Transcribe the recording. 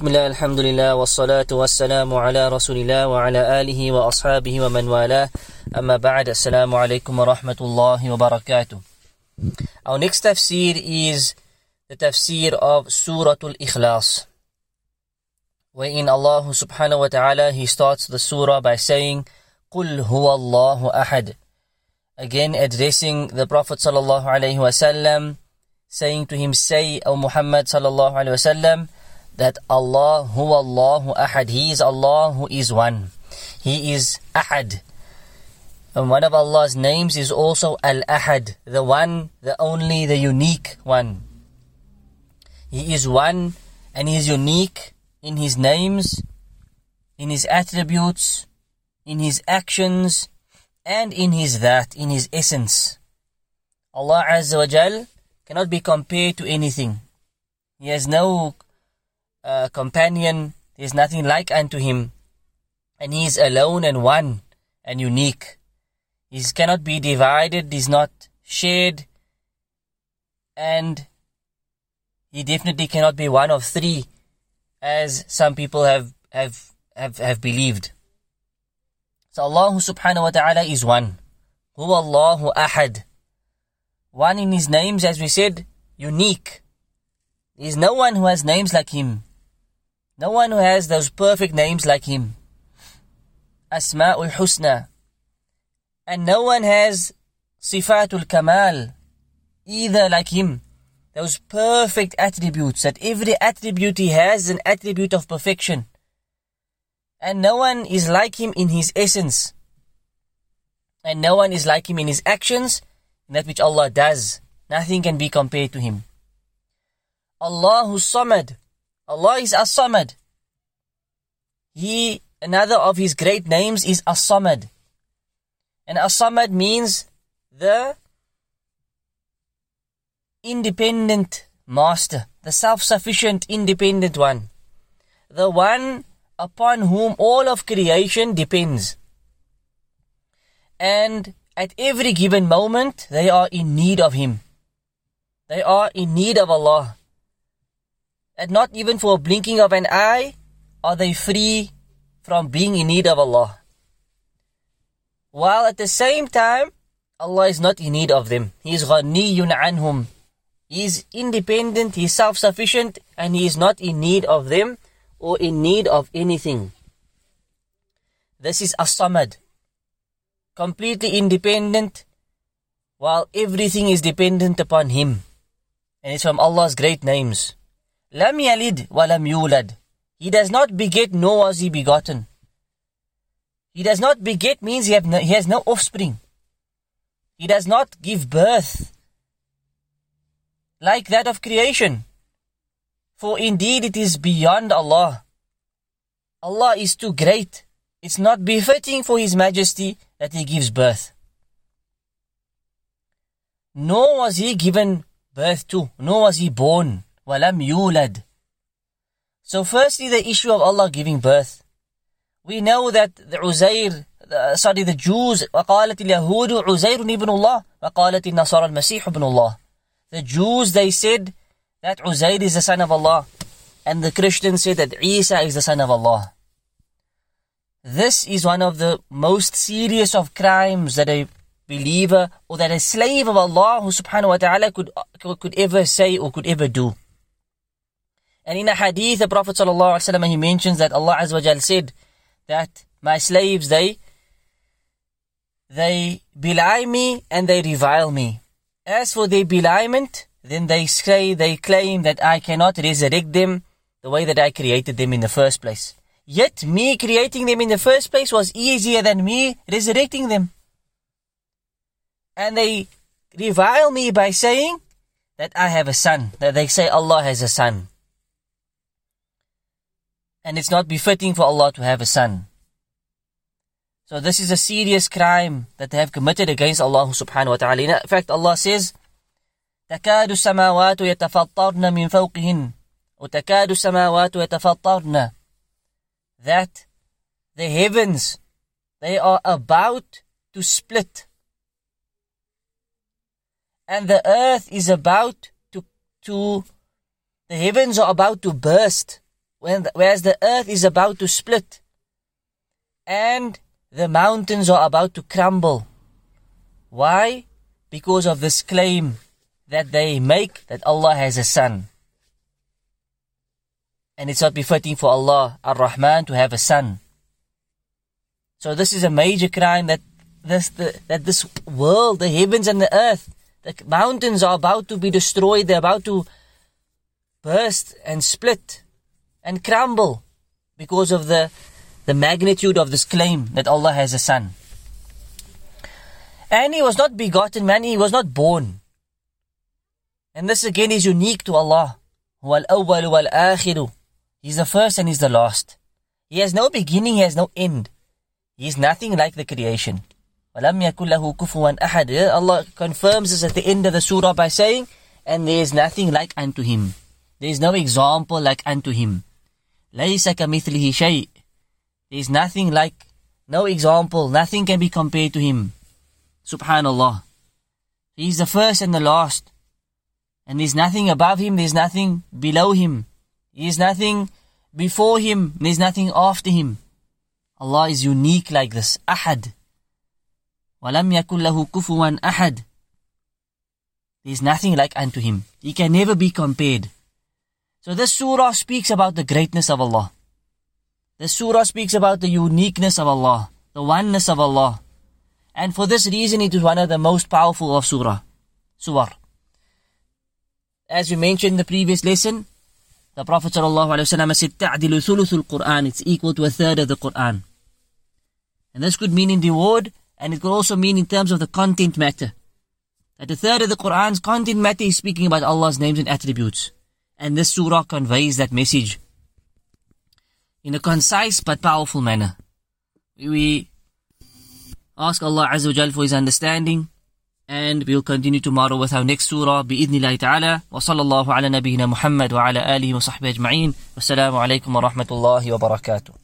بسم الله الحمد لله والصلاة والسلام على رسول الله وعلى آله وأصحابه ومن والاه أما بعد السلام عليكم ورحمة الله وبركاته Our next tafsir is the tafsir of Surah Al-Ikhlas wherein Allah subhanahu wa ta'ala he starts the surah by saying قل هو الله أحد again addressing the Prophet sallallahu alaihi wasallam saying to him say O Muhammad sallallahu alaihi wasallam that Allah huwa Allahu ahad. He is Allah who is one. He is ahad. And one of Allah's names is also Al-Ahad, the one, the only, the unique one. He is one and he is unique in his names, in his attributes, in his actions, and in his dhat, in his essence. Allah Azza wa Jal cannot be compared to anything. He has no uh, companion. There is nothing like unto him. And he is alone and one and unique. He cannot be divided, is not shared, and he definitely cannot be one of three, as some people have, have, have, have believed. So Allah subhanahu wa ta'ala is one. Huwa Allahu ahad. One in his names, as we said, unique. There is no one who has names like him. No one who has those perfect names like him. Asma'ul Husna. And no one has Sifatul Kamal either like him. Those perfect attributes that every attribute he has an attribute of perfection. And no one is like him in his essence. And no one is like him in his actions, in that which Allah does. Nothing can be compared to him. Allahu Samad. Allah is As-Samad. He, another of his great names is As-Samad. And As-Samad means the independent master, the self-sufficient independent one. The one upon whom all of creation depends. And at every given moment, they are in need of Him. They are in need of Allah and not even for blinking of an eye are they free from being in need of Allah. While at the same time, Allah is not in need of them. He is ghaniyun anhum. He is independent, he is self-sufficient, and he is not in need of them or in need of anything. This is as-samad. Completely independent, while everything is dependent upon him. And it's from Allah's great names. Lam yalid wa lam yulad. He does not beget nor was he begotten. He does not beget means he, no, he has no offspring. He does not give birth like that of creation. For indeed it is beyond Allah. Allah is too great. It's not befitting for His Majesty that He gives birth. Nor was He given birth to, nor was He born. وَلَمْ يُولَدْ So firstly, the issue of Allah giving birth. We know that the Uzair, the, sorry, the Jews, وَقَالَتِ الْيَهُودُ عُزَيْرٌ ibn Allah وَقَالَتِ النَّصَارَ الْمَسِيحُ ibn Allah The Jews, they said that Uzair is the son of Allah. And the Christians said that Isa is the son of Allah. This is one of the most serious of crimes that a believer or that a slave of Allah subhanahu wa ta'ala could, could ever say or could ever do. And in a hadith, the Prophet ﷺ, he mentions that Allah Azza said that my slaves, they, they belie me and they revile me. As for their beliement, then they say, they claim that I cannot resurrect them the way that I created them in the first place. Yet me creating them in the first place was easier than me resurrecting them. And they revile me by saying that I have a son, that they say Allah has a son and it's not befitting for Allah to have a son. So this is a serious crime that they have committed against Allah subhanahu wa ta'ala. In fact, Allah says, تكاد السماوات يتفطرن من فوقهن وتكاد السماوات يتفطرن that the heavens they are about to split and the earth is about to to the heavens are about to burst when, whereas the earth is about to split and the mountains are about to crumble. Why? Because of this claim that they make that Allah has a son. And it's not befitting for Allah, Ar-Rahman, to have a son. So this is a major crime that this, the, that this world, the heavens and the earth, the mountains are about to be destroyed, they're about to burst and split and crumble because of the, the magnitude of this claim that Allah has a son. And he was not begotten, man, he was not born. And this again is unique to Allah. He's the first and he's the last. He has no beginning, he has no end. He is nothing like the creation. Eh, Allah confirms this at the end of the surah by saying, and there is nothing like unto him. There is no example like unto him. لَيْسَ كَمِثْلِهِ شَيْءٍ There is nothing like, no example, nothing can be compared to him. Subhanallah. He is the first and the last. And there's nothing above him, there's nothing below him. There is nothing before him, there's nothing after him. Allah is unique like this. Ahad. وَلَمْ يَكُنْ لَهُ كُفُوًا أَحَدٍ There is nothing like unto him. He can never be compared. So this surah speaks about the greatness of Allah. This surah speaks about the uniqueness of Allah, the oneness of Allah. And for this reason it is one of the most powerful of surah. Surah. As we mentioned in the previous lesson, the Prophet ﷺ said, تَعْدِلُ ثُلُثُ الْقُرْآنِ It's equal to a third of the Qur'an. And this could mean in reward, and it could also mean in terms of the content matter. That a third of the Qur'an's content matter is speaking about Allah's names and attributes. And this surah conveys that message in a concise but powerful manner. We ask Allah Azza wa Jal for His understanding and we'll continue tomorrow with our next surah بإذن ta'ala wa sallallahu ala nabiyyina Muhammad wa ala alihi wa sahbihi ajma'in wassalamu alaikum wa rahmatullahi wa barakatuh